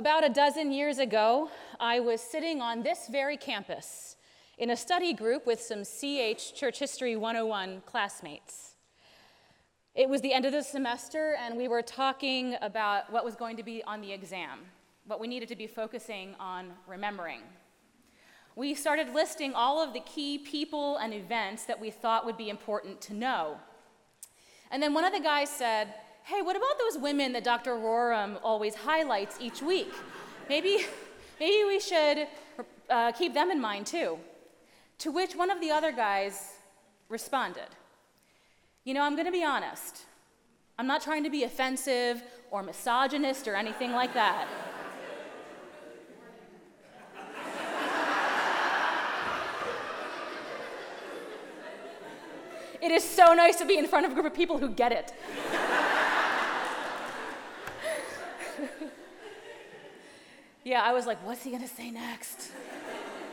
About a dozen years ago, I was sitting on this very campus in a study group with some CH Church History 101 classmates. It was the end of the semester, and we were talking about what was going to be on the exam, what we needed to be focusing on remembering. We started listing all of the key people and events that we thought would be important to know. And then one of the guys said, hey, what about those women that Dr. Rorem always highlights each week? Maybe, maybe we should uh, keep them in mind too. To which one of the other guys responded, You know, I'm going to be honest. I'm not trying to be offensive or misogynist or anything like that. it is so nice to be in front of a group of people who get it. Yeah, I was like, what's he gonna say next?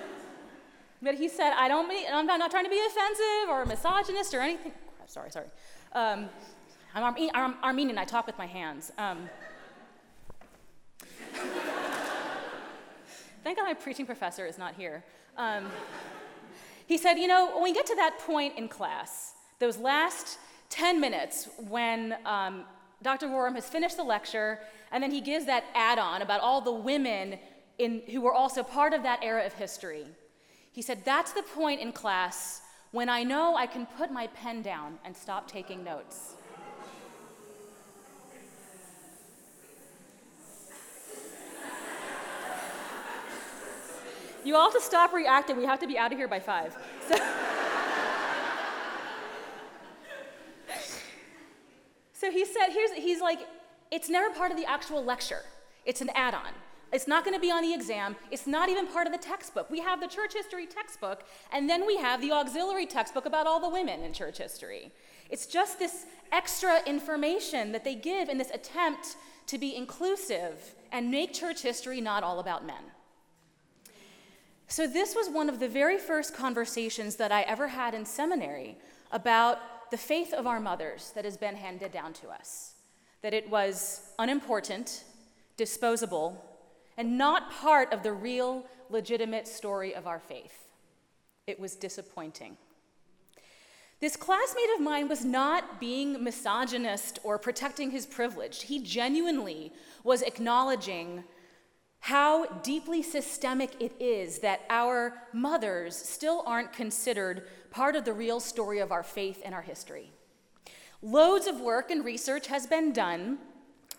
but he said, I don't mean, I'm not, trying to be offensive or misogynist or anything. Sorry, sorry. Um, I'm, Ar- I'm, Armenian, I talk with my hands. Um, thank God my preaching professor is not here. Um, he said, You know, when we get to that point in class, those last 10 minutes when um, Dr. Rorem has finished the lecture, and then he gives that add on about all the women in, who were also part of that era of history. He said, That's the point in class when I know I can put my pen down and stop taking notes. You all have to stop reacting. We have to be out of here by five. So So he said, here's, he's like, it's never part of the actual lecture. It's an add on. It's not going to be on the exam. It's not even part of the textbook. We have the church history textbook, and then we have the auxiliary textbook about all the women in church history. It's just this extra information that they give in this attempt to be inclusive and make church history not all about men. So, this was one of the very first conversations that I ever had in seminary about the faith of our mothers that has been handed down to us, that it was unimportant, disposable, and not part of the real, legitimate story of our faith. It was disappointing. This classmate of mine was not being misogynist or protecting his privilege. He genuinely was acknowledging how deeply systemic it is that our mothers still aren't considered part of the real story of our faith and our history. Loads of work and research has been done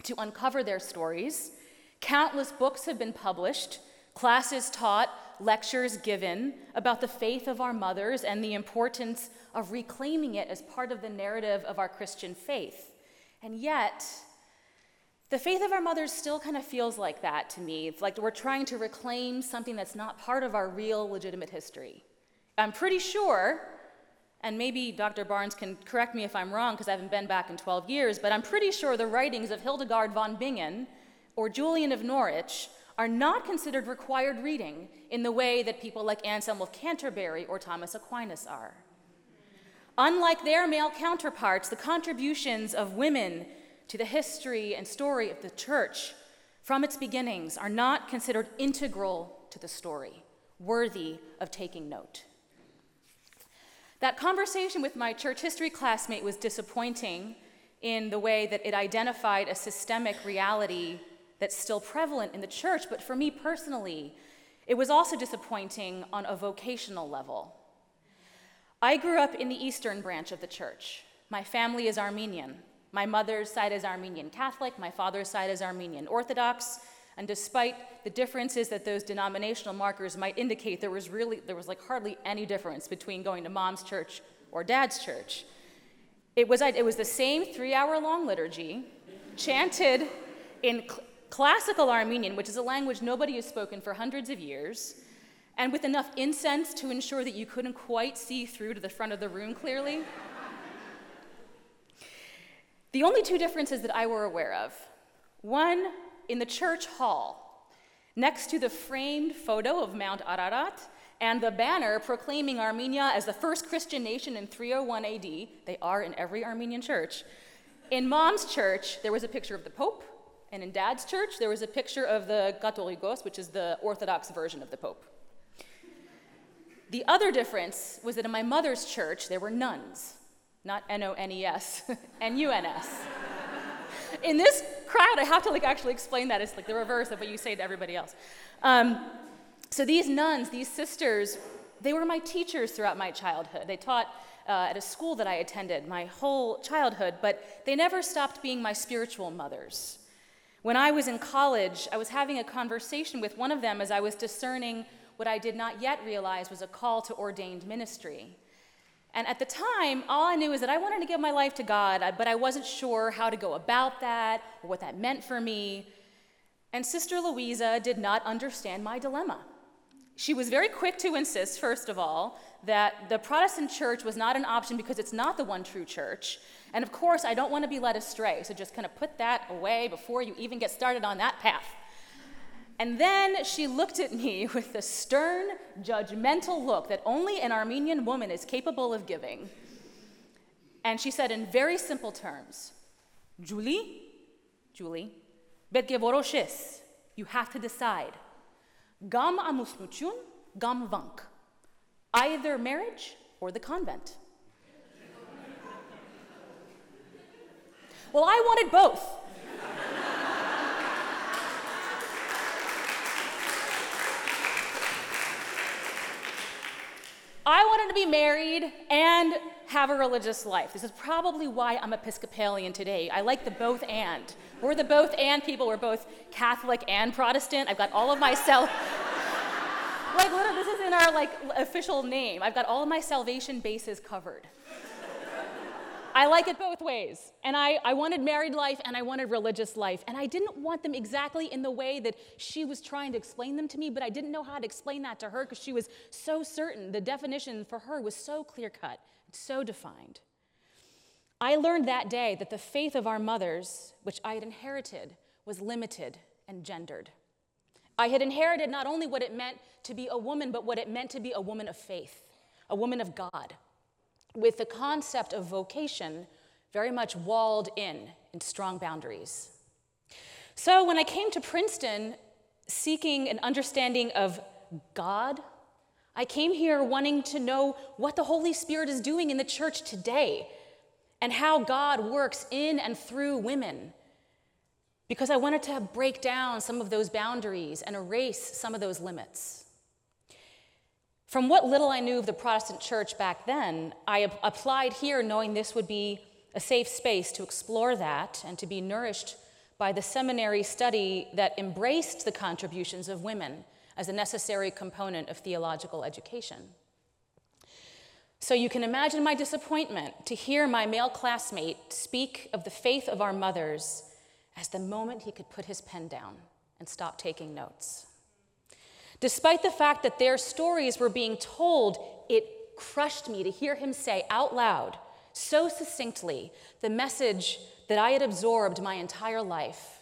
to uncover their stories. Countless books have been published, classes taught, lectures given about the faith of our mothers and the importance of reclaiming it as part of the narrative of our Christian faith. And yet, the faith of our mothers still kind of feels like that to me, It's like we're trying to reclaim something that's not part of our real legitimate history. I'm pretty sure, and maybe Dr. Barnes can correct me if I'm wrong because I haven't been back in 12 years, but I'm pretty sure the writings of Hildegard von Bingen or Julian of Norwich are not considered required reading in the way that people like Anselm of Canterbury or Thomas Aquinas are. Unlike their male counterparts, the contributions of women to the history and story of the church from its beginnings are not considered integral to the story, worthy of taking note. That conversation with my church history classmate was disappointing in the way that it identified a systemic reality that's still prevalent in the church, but for me personally, it was also disappointing on a vocational level. I grew up in the eastern branch of the church. My family is Armenian. My mother's side is Armenian Catholic, my father's side is Armenian Orthodox. And despite the differences that those denominational markers might indicate, there was really, there was like hardly any difference between going to mom's church or dad's church. It was, it was the same three hour long liturgy, chanted in cl- classical Armenian, which is a language nobody has spoken for hundreds of years, and with enough incense to ensure that you couldn't quite see through to the front of the room clearly. The only two differences that I were aware of one in the church hall, next to the framed photo of Mount Ararat and the banner proclaiming Armenia as the first Christian nation in 301 AD. They are in every Armenian church. In mom's church, there was a picture of the Pope, And in dad's church, there was a picture of the Catholicos, which is the Orthodox version of the Pope. The other difference was that in my mother's church, there were nuns, not N O N E S, N U N S. In this crowd, I have to like actually explain that. It's like the reverse of what you say to everybody else. Um, so these nuns, these sisters, they were my teachers throughout my childhood. They taught uh, at a school that I attended my whole childhood, but they never stopped being my spiritual mothers. When I was in college, I was having a conversation with one of them as I was discerning what I did not yet realize was a call to ordained ministry. And at the time, all I knew is that I wanted to give my life to God, but I wasn't sure how to go about that or what that meant for me. And Sister Louisa did not understand my dilemma. She was very quick to insist, first of all, that the Protestant church was not an option because it's not the one true church. And of course, I don't want to be led astray, so just kind of put that away before you even get started on that path. And then she looked at me with the stern, judgmental look that only an Armenian woman is capable of giving. And she said in very simple terms, Julie, Julie, betgevoroshes, you have to decide. Gam amusnuchun, gam vank. Either marriage or the convent. Well, I wanted both. I wanted to be married and have a religious life. This is probably why I'm Episcopalian today. I like the both and. We're the both and people. We're both Catholic and Protestant. I've got all of my self. like, this is in our like official name. I've got all of my salvation bases covered. I like it both ways. And I, I wanted married life and I wanted religious life. And I didn't want them exactly in the way that she was trying to explain them to me, but I didn't know how to explain that to her because she was so certain. The definition for her was so clear cut, so defined. I learned that day that the faith of our mothers, which I had inherited, was limited and gendered. I had inherited not only what it meant to be a woman, but what it meant to be a woman of faith, a woman of God with the concept of vocation very much walled in in strong boundaries. So when I came to Princeton seeking an understanding of God, I came here wanting to know what the Holy Spirit is doing in the church today and how God works in and through women. Because I wanted to break down some of those boundaries and erase some of those limits. From what little I knew of the Protestant church back then, I applied here knowing this would be a safe space to explore that and to be nourished by the seminary study that embraced the contributions of women as a necessary component of theological education. So you can imagine my disappointment to hear my male classmate speak of the faith of our mothers as the moment he could put his pen down and stop taking notes. Despite the fact that their stories were being told, it crushed me to hear him say out loud, so succinctly, the message that I had absorbed my entire life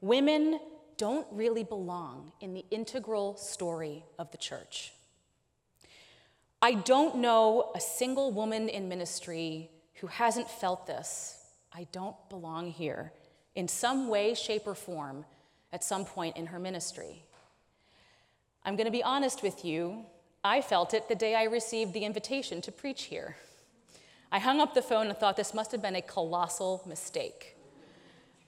women don't really belong in the integral story of the church. I don't know a single woman in ministry who hasn't felt this. I don't belong here in some way, shape, or form at some point in her ministry. I'm going to be honest with you. I felt it the day I received the invitation to preach here. I hung up the phone and thought this must have been a colossal mistake.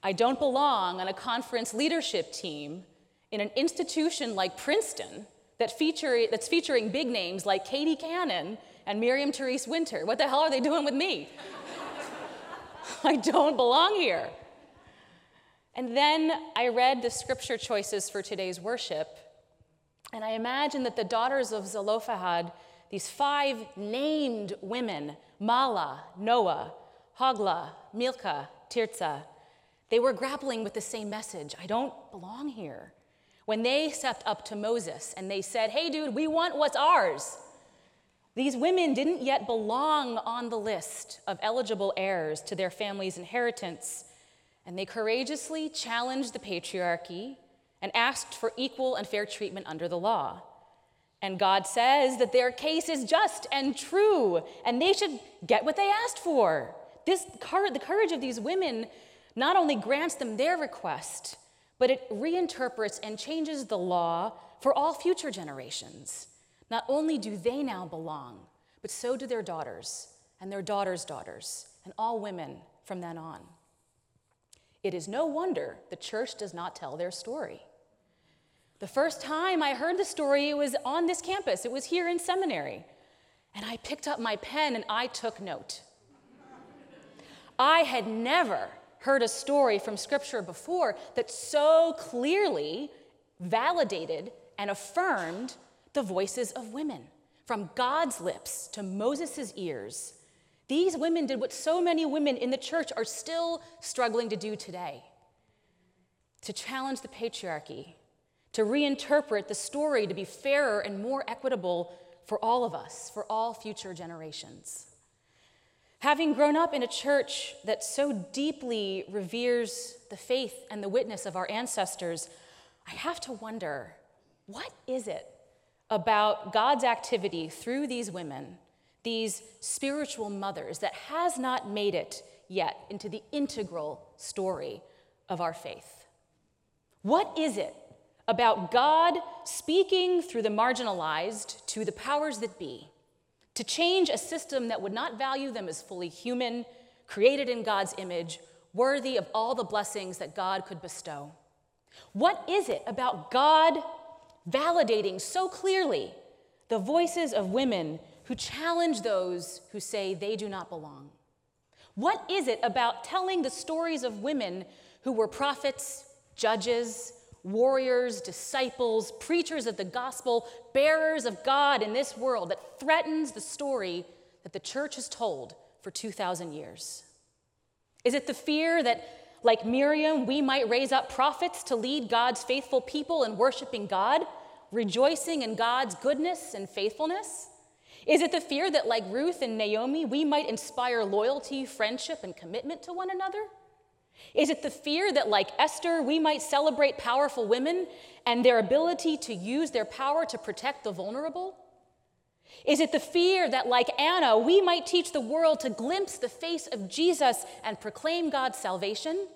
I don't belong on a conference leadership team in an institution like Princeton that feature, that's featuring big names like Katie Cannon and Miriam Therese Winter. What the hell are they doing with me? I don't belong here. And then I read the scripture choices for today's worship, and I imagine that the daughters of Zelophehad, these five named women, Mahlah, Noah, Hoglah, Milcah, Tirzah, they were grappling with the same message I don't belong here. When they stepped up to Moses and they said, Hey, dude, we want what's ours. These women didn't yet belong on the list of eligible heirs to their family's inheritance, and they courageously challenged the patriarchy and asked for equal and fair treatment under the law. And God says that their case is just and true, and they should get what they asked for. This, the courage of these women not only grants them their request, but it reinterprets and changes the law for all future generations. Not only do they now belong, but so do their daughters and their daughters' daughters, and all women from then on. It is no wonder the church does not tell their story. The first time I heard the story, it was on this campus, it was here in seminary. And I picked up my pen and I took note. I had never heard a story from Scripture before that so clearly validated and affirmed the voices of women. From God's lips to Moses' ears, these women did what so many women in the church are still struggling to do today to challenge the patriarchy, to reinterpret the story to be fairer and more equitable for all of us, for all future generations. Having grown up in a church that so deeply reveres the faith and the witness of our ancestors, I have to wonder what is it about God's activity through these women, these spiritual mothers, that has not made it yet into the integral story of our faith? What is it about God speaking through the marginalized to the powers that be to change a system that would not value them as fully human, created in God's image, worthy of all the blessings that God could bestow. What is it about God validating so clearly the voices of women who challenge those who say they do not belong? What is it about telling the stories of women who were prophets, judges, warriors, disciples, preachers of the gospel, bearers of God in this world that threatens the story that the church has told for 2,000 years? Is it the fear that, like Miriam, we might raise up prophets to lead God's faithful people in worshiping God, rejoicing in God's goodness and faithfulness? Is it the fear that, like Ruth and Naomi, we might inspire loyalty, friendship, and commitment to one another? Is it the fear that, like Esther, we might celebrate powerful women and their ability to use their power to protect the vulnerable? Is it the fear that, like Anna, we might teach the world to glimpse the face of Jesus and proclaim God's salvation?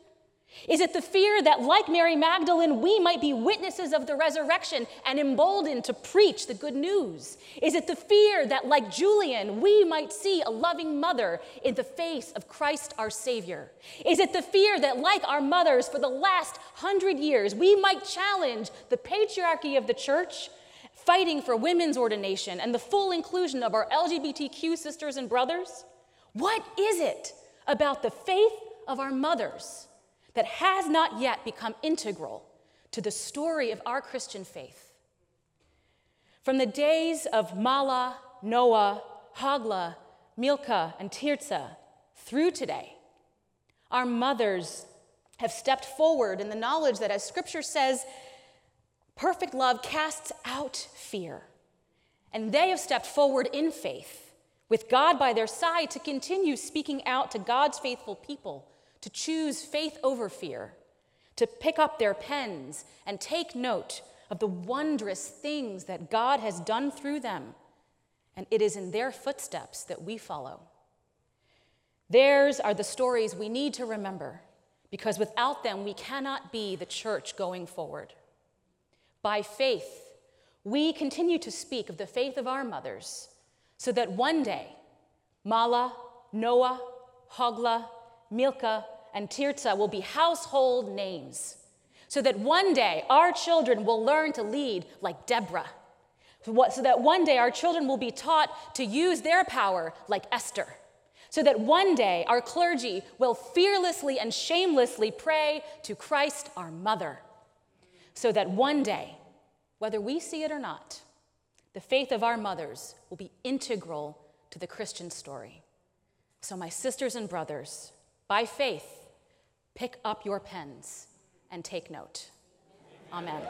Is it the fear that, like Mary Magdalene, we might be witnesses of the resurrection and emboldened to preach the good news? Is it the fear that, like Julian, we might see a loving mother in the face of Christ our Savior? Is it the fear that, like our mothers for the last hundred years, we might challenge the patriarchy of the church, fighting for women's ordination and the full inclusion of our LGBTQ sisters and brothers? What is it about the faith of our mothers? That has not yet become integral to the story of our Christian faith. From the days of Mahlah, Noah, Hoglah, Milcah, and Tirzah through today, our mothers have stepped forward in the knowledge that, as Scripture says, perfect love casts out fear. And they have stepped forward in faith, with God by their side, to continue speaking out to God's faithful people to choose faith over fear, to pick up their pens and take note of the wondrous things that God has done through them. And it is in their footsteps that we follow. Theirs are the stories we need to remember, because without them, we cannot be the church going forward. By faith, we continue to speak of the faith of our mothers, so that one day, Mahlah, Noah, Hoglah, Milcah, and Tirzah will be household names so that one day our children will learn to lead like Deborah. So that one day our children will be taught to use their power like Esther. So that one day our clergy will fearlessly and shamelessly pray to Christ our mother. So that one day, whether we see it or not, the faith of our mothers will be integral to the Christian story. So, my sisters and brothers, by faith, Pick up your pens and take note. Amen.